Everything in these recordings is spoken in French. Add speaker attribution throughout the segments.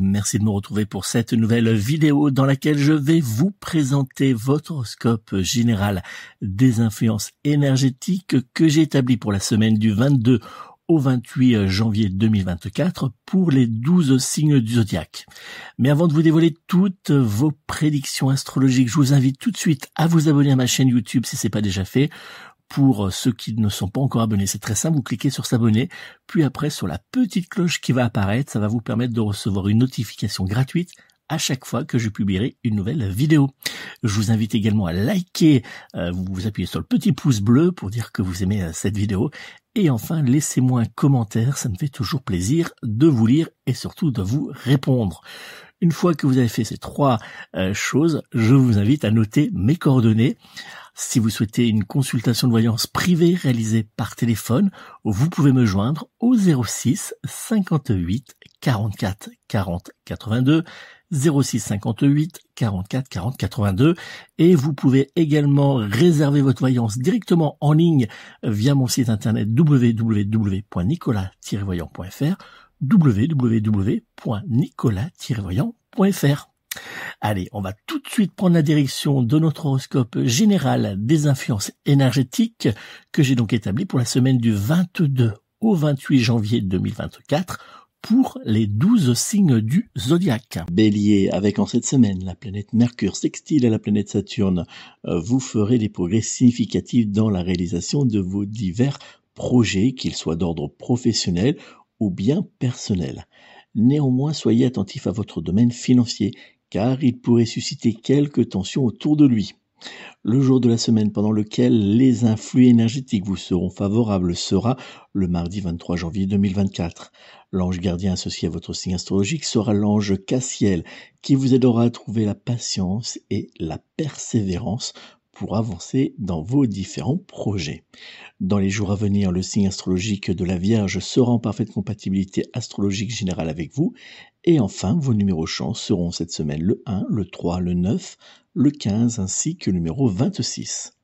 Speaker 1: Merci de me retrouver pour cette nouvelle vidéo dans laquelle je vais vous présenter votre horoscope général des influences énergétiques que j'ai établi pour la semaine du 22 au 28 janvier 2024 pour les 12 signes du zodiaque. Mais avant de vous dévoiler toutes vos prédictions astrologiques, je vous invite tout de suite à vous abonner à ma chaîne YouTube si c'est pas déjà fait. Pour ceux qui ne sont pas encore abonnés, c'est très simple, vous cliquez sur s'abonner, puis après sur la petite cloche qui va apparaître, ça va vous permettre de recevoir une notification gratuite à chaque fois que je publierai une nouvelle vidéo. Je vous invite également à liker, euh, vous, appuyez sur le petit pouce bleu pour dire que vous aimez euh, cette vidéo. Et enfin, laissez-moi un commentaire, ça me fait toujours plaisir de vous lire et surtout de vous répondre. Une fois que vous avez fait ces trois euh, choses, je vous invite à noter mes coordonnées. Si vous souhaitez une consultation de voyance privée réalisée par téléphone, vous pouvez me joindre au 06 58 44 40 82 06 58 44 40 82 et vous pouvez également réserver votre voyance directement en ligne via mon site internet www.nicolas-voyant.fr www.nicolas-voyant.fr Allez, on va tout de suite prendre la direction de notre horoscope général des influences énergétiques que j'ai donc établi pour la semaine du 22 au 28 janvier 2024 pour les douze signes du zodiaque. Bélier, avec en cette semaine la planète Mercure sextile à la planète Saturne, euh, vous ferez des progrès significatifs dans la réalisation de vos divers projets, qu'ils soient d'ordre professionnel ou bien personnel. Néanmoins, soyez attentif à votre domaine financier car il pourrait susciter quelques tensions autour de lui. Le jour de la semaine pendant lequel les influx énergétiques vous seront favorables sera le mardi 23 janvier 2024. L'ange gardien associé à votre signe astrologique sera l'ange Cassiel qui vous aidera à trouver la patience et la persévérance pour avancer dans vos différents projets. Dans les jours à venir, le signe astrologique de la Vierge sera en parfaite compatibilité astrologique générale avec vous. Et enfin, vos numéros chance seront cette semaine le 1, le 3, le 9, le 15 ainsi que le numéro 26.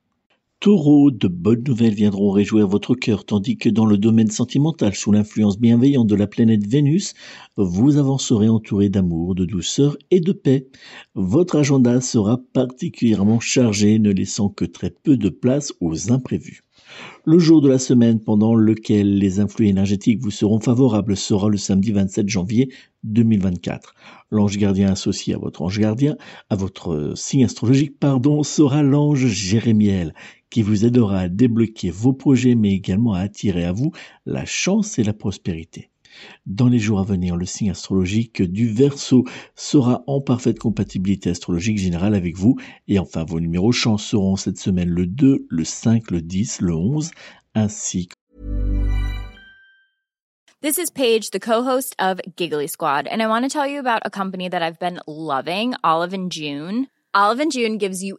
Speaker 1: Taureau, de bonnes nouvelles viendront réjouir votre cœur, tandis que dans le domaine sentimental, sous l'influence bienveillante de la planète Vénus, vous avancerez entouré d'amour, de douceur et de paix. Votre agenda sera particulièrement chargé, ne laissant que très peu de place aux imprévus. Le jour de la semaine pendant lequel les influx énergétiques vous seront favorables sera le samedi 27 janvier 2024. L'ange gardien associé à votre ange gardien, à votre signe astrologique, pardon, sera l'ange Jérémiel, qui vous aidera à débloquer vos projets, mais également à attirer à vous la chance et la prospérité. Dans les jours à venir, le signe astrologique du Verseau sera en parfaite compatibilité astrologique générale avec vous. Et enfin, vos numéros chance seront cette semaine le 2, le 5, le 10, le 11, ainsi que
Speaker 2: This is Paige, the co-host of Giggly Squad, and I want to tell you about a company that I've been loving, Olive and June. Olive and June gives you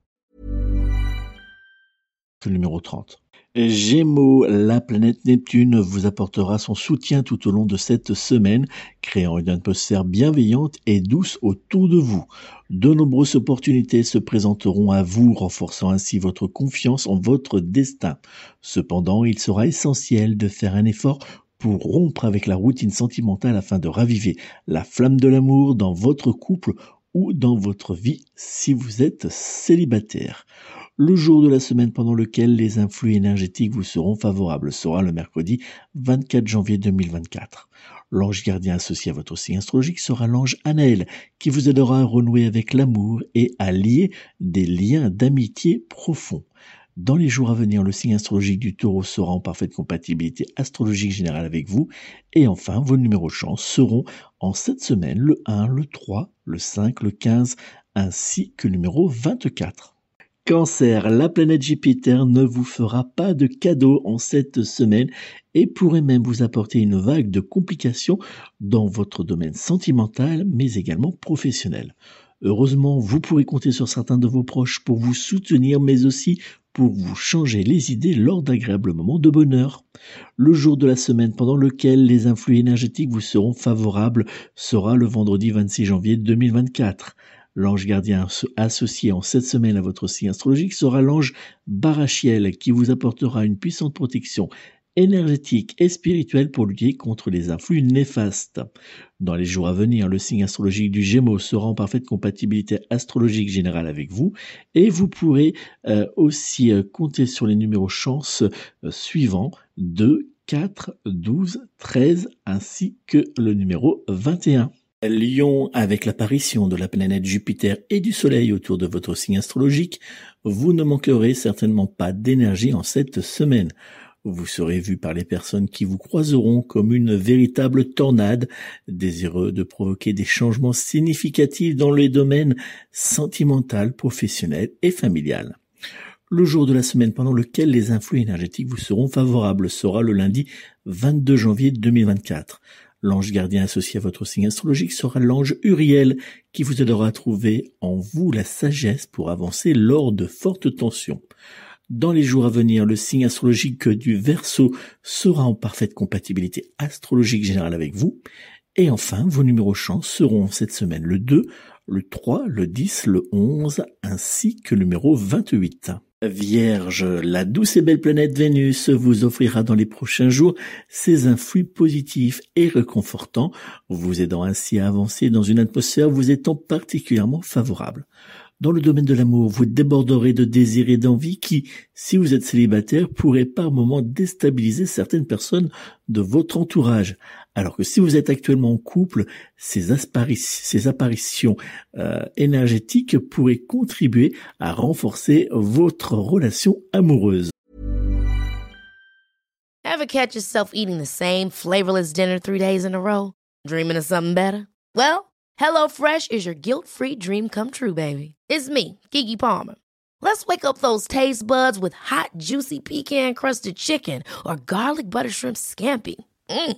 Speaker 1: Le numéro 30. Gémeaux, la planète Neptune vous apportera son soutien tout au long de cette semaine, créant une atmosphère bienveillante et douce autour de vous. De nombreuses opportunités se présenteront à vous, renforçant ainsi votre confiance en votre destin. Cependant, il sera essentiel de faire un effort pour rompre avec la routine sentimentale afin de raviver la flamme de l'amour dans votre couple ou dans votre vie si vous êtes célibataire. Le jour de la semaine pendant lequel les influx énergétiques vous seront favorables sera le mercredi 24 janvier 2024. L'ange gardien associé à votre signe astrologique sera l'ange Anaël, qui vous aidera à renouer avec l'amour et à lier des liens d'amitié profonds. Dans les jours à venir, le signe astrologique du taureau sera en parfaite compatibilité astrologique générale avec vous. Et enfin, vos numéros de chance seront en cette semaine le 1, le 3, le 5, le 15, ainsi que le numéro 24. Cancer, la planète Jupiter ne vous fera pas de cadeau en cette semaine et pourrait même vous apporter une vague de complications dans votre domaine sentimental mais également professionnel. Heureusement, vous pourrez compter sur certains de vos proches pour vous soutenir mais aussi pour vous changer les idées lors d'agréables moments de bonheur. Le jour de la semaine pendant lequel les influx énergétiques vous seront favorables sera le vendredi 26 janvier 2024. L'ange gardien associé en cette semaine à votre signe astrologique sera l'ange Barachiel qui vous apportera une puissante protection énergétique et spirituelle pour lutter contre les influx néfastes. Dans les jours à venir, le signe astrologique du Gémeaux sera en parfaite compatibilité astrologique générale avec vous et vous pourrez euh, aussi euh, compter sur les numéros chance euh, suivants 2, 4, 12, 13 ainsi que le numéro 21. Lion, avec l'apparition de la planète Jupiter et du Soleil autour de votre signe astrologique, vous ne manquerez certainement pas d'énergie en cette semaine. Vous serez vu par les personnes qui vous croiseront comme une véritable tornade, désireux de provoquer des changements significatifs dans les domaines sentimental, professionnel et familial. Le jour de la semaine pendant lequel les influx énergétiques vous seront favorables sera le lundi 22 janvier 2024. L'ange gardien associé à votre signe astrologique sera l'ange Uriel qui vous aidera à trouver en vous la sagesse pour avancer lors de fortes tensions. Dans les jours à venir, le signe astrologique du Verseau sera en parfaite compatibilité astrologique générale avec vous. Et enfin, vos numéros chance seront cette semaine le 2, le 3, le 10, le 11, ainsi que le numéro 28. Vierge, la douce et belle planète Vénus vous offrira dans les prochains jours ses influx positifs et réconfortants, vous aidant ainsi à avancer dans une atmosphère vous étant particulièrement favorable. Dans le domaine de l'amour, vous déborderez de désirs et d'envie qui, si vous êtes célibataire, pourraient par moments déstabiliser certaines personnes de votre entourage. Alors que si vous êtes actuellement en couple, ces, apparitions euh, énergétiques pourraient contribuer à renforcer votre relation amoureuse.
Speaker 3: Ever catch yourself eating the same flavorless dinner three days in a row? Dreaming of something better? Well, HelloFresh is your guilt-free dream come true, baby. It's me, Kiki Palmer. Let's wake up those taste buds with hot, juicy pecan-crusted chicken or garlic butter shrimp scampi. Mm.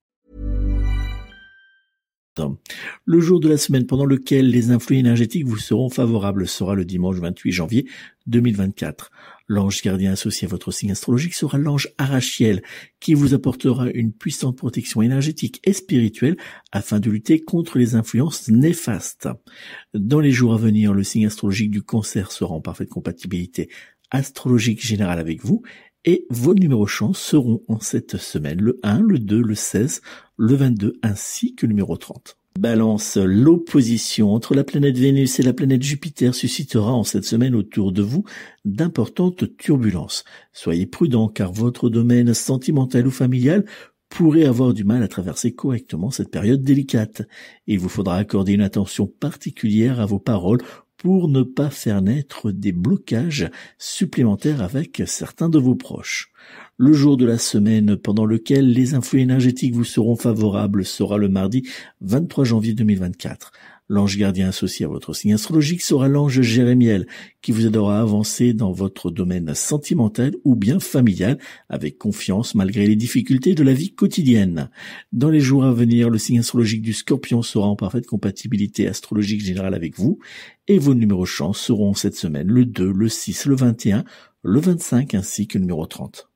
Speaker 1: Le jour de la semaine pendant lequel les influx énergétiques vous seront favorables sera le dimanche 28 janvier 2024. L'ange gardien associé à votre signe astrologique sera l'ange Arachiel, qui vous apportera une puissante protection énergétique et spirituelle afin de lutter contre les influences néfastes. Dans les jours à venir, le signe astrologique du cancer sera en parfaite compatibilité astrologique générale avec vous et vos numéros chance seront en cette semaine le 1, le 2, le 16, le 22 ainsi que le numéro 30. Balance, l'opposition entre la planète Vénus et la planète Jupiter suscitera en cette semaine autour de vous d'importantes turbulences. Soyez prudents car votre domaine sentimental ou familial pourrait avoir du mal à traverser correctement cette période délicate. Il vous faudra accorder une attention particulière à vos paroles pour ne pas faire naître des blocages supplémentaires avec certains de vos proches. Le jour de la semaine pendant lequel les influx énergétiques vous seront favorables sera le mardi 23 janvier 2024. L'ange gardien associé à votre signe astrologique sera l'ange Jérémiel, qui vous aidera à avancer dans votre domaine sentimental ou bien familial avec confiance malgré les difficultés de la vie quotidienne. Dans les jours à venir, le signe astrologique du scorpion sera en parfaite compatibilité astrologique générale avec vous et vos numéros chance seront cette semaine le 2, le 6, le 21, le 25 ainsi que le numéro 30.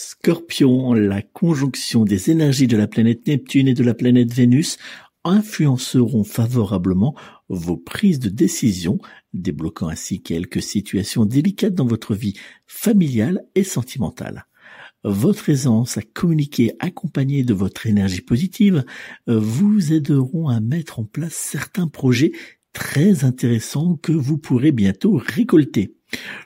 Speaker 1: Scorpion, la conjonction des énergies de la planète Neptune et de la planète Vénus influenceront favorablement vos prises de décision, débloquant ainsi quelques situations délicates dans votre vie familiale et sentimentale. Votre aisance à communiquer accompagnée de votre énergie positive vous aideront à mettre en place certains projets très intéressants que vous pourrez bientôt récolter.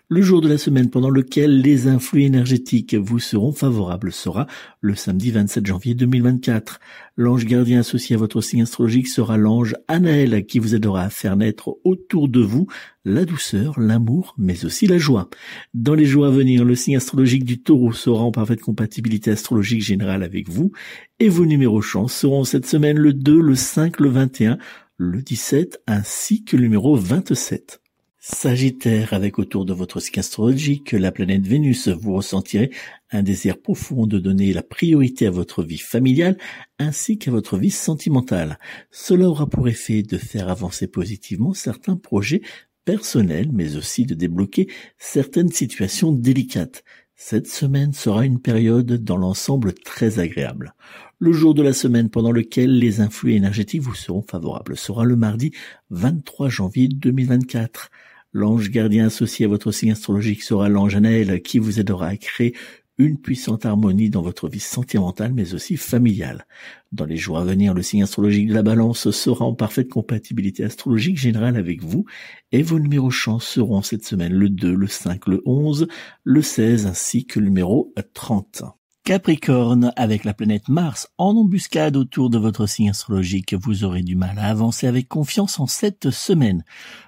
Speaker 1: Le jour de la semaine pendant lequel les influx énergétiques vous seront favorables sera le samedi 27 janvier 2024. L'ange gardien associé à votre signe astrologique sera l'ange Anaël qui vous aidera à faire naître autour de vous la douceur, l'amour, mais aussi la joie. Dans les jours à venir, le signe astrologique du taureau sera en parfaite compatibilité astrologique générale avec vous et vos numéros chance seront cette semaine le 2, le 5, le 21, le 17 ainsi que le numéro 27. Sagittaire, avec autour de votre signe astrologique la planète Vénus, vous ressentirez un désir profond de donner la priorité à votre vie familiale ainsi qu'à votre vie sentimentale. Cela aura pour effet de faire avancer positivement certains projets personnels, mais aussi de débloquer certaines situations délicates. Cette semaine sera une période dans l'ensemble très agréable. Le jour de la semaine pendant lequel les influx énergétiques vous seront favorables sera le mardi 23 janvier 2024. L'ange gardien associé à votre signe astrologique sera l'ange Anaël qui vous aidera à créer une puissante harmonie dans votre vie sentimentale mais aussi familiale. Dans les jours à venir, le signe astrologique de la balance sera en parfaite compatibilité astrologique générale avec vous et vos numéros chance seront cette semaine le 2, le 5, le 11, le 16 ainsi que le numéro 30. Capricorne, avec la planète Mars en embuscade autour de votre signe astrologique, vous aurez du mal à avancer avec confiance en cette semaine.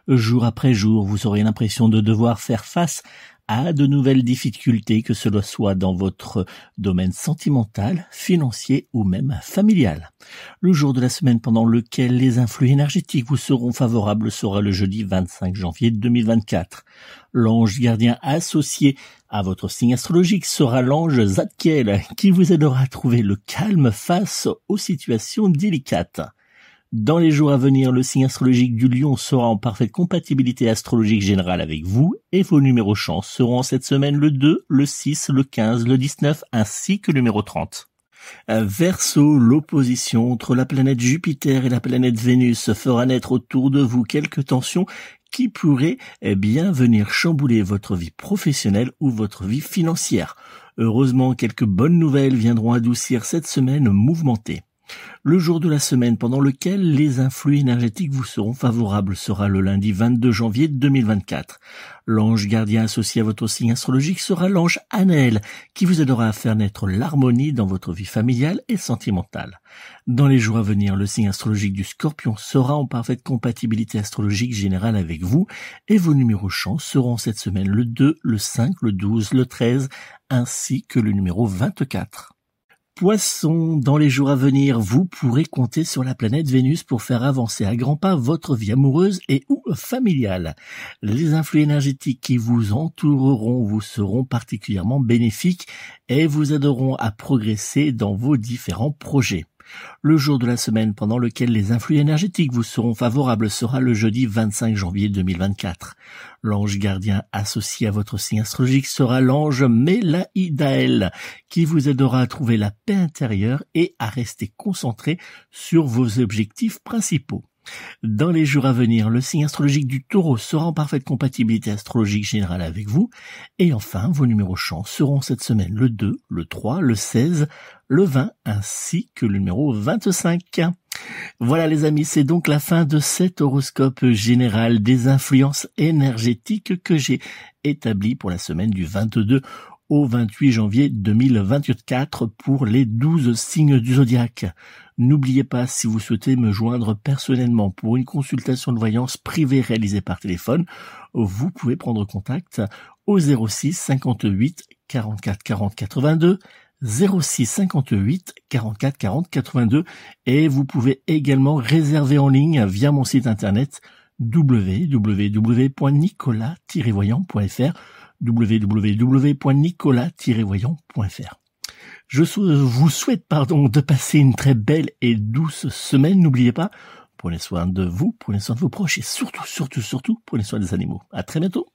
Speaker 1: Jour après jour, vous aurez l'impression de devoir faire face à de nouvelles difficultés, que cela soit dans votre domaine sentimental, financier ou même familial. Le jour de la semaine pendant lequel les influx énergétiques vous seront favorables sera le jeudi 25 janvier 2024. L'ange gardien associé à votre signe astrologique sera l'ange Zadkiel qui vous aidera à trouver le calme face aux situations délicates. Dans les jours à venir, le signe astrologique du lion sera en parfaite compatibilité astrologique générale avec vous et vos numéros chance seront cette semaine le 2, le 6, le 15, le 19 ainsi que le numéro 30. Verseau, l'opposition entre la planète Jupiter et la planète Vénus fera naître autour de vous quelques tensions qui pourraient eh bien venir chambouler votre vie professionnelle ou votre vie financière. Heureusement, quelques bonnes nouvelles viendront adoucir cette semaine mouvementée. Le jour de la semaine pendant lequel les influx énergétiques vous seront favorables sera le lundi 22 janvier 2024. L'ange gardien associé à votre signe astrologique sera l'ange Anaël, qui vous aidera à faire naître l'harmonie dans votre vie familiale et sentimentale. Dans les jours à venir, le signe astrologique du scorpion sera en parfaite compatibilité astrologique générale avec vous et vos numéros chance seront cette semaine le 2, le 5, le 12, le 13 ainsi que le numéro 24. Poisson, dans les jours à venir, vous pourrez compter sur la planète Vénus pour faire avancer à grands pas votre vie amoureuse et ou familiale. Les influx énergétiques qui vous entoureront vous seront particulièrement bénéfiques et vous aideront à progresser dans vos différents projets. Le jour de la semaine pendant lequel les influx énergétiques vous seront favorables sera le jeudi 25 janvier 2024. L'ange gardien associé à votre signe astrologique sera l'ange Mélaïdaël, qui vous aidera à trouver la paix intérieure et à rester concentré sur vos objectifs principaux. Dans les jours à venir, le signe astrologique du taureau sera en parfaite compatibilité astrologique générale avec vous. Et enfin, vos numéros chance seront cette semaine le 2, le 3, le 16, le 20 ainsi que le numéro 25. Voilà les amis, c'est donc la fin de cet horoscope général des influences énergétiques que j'ai établi pour la semaine du 22 au 28 janvier 2024 pour les 12 signes du zodiaque. N'oubliez pas, si vous souhaitez me joindre personnellement pour une consultation de voyance privée réalisée par téléphone, vous pouvez prendre contact au 06 58 44 40 82 06 58 44 40 82 et vous pouvez également réserver en ligne via mon site internet www.nicolas-voyant.fr www.nicolas-voyant.fr. Je vous souhaite pardon de passer une très belle et douce semaine. N'oubliez pas, prenez soin de vous, prenez soin de vos proches et surtout, surtout, surtout, prenez soin des animaux. À très bientôt.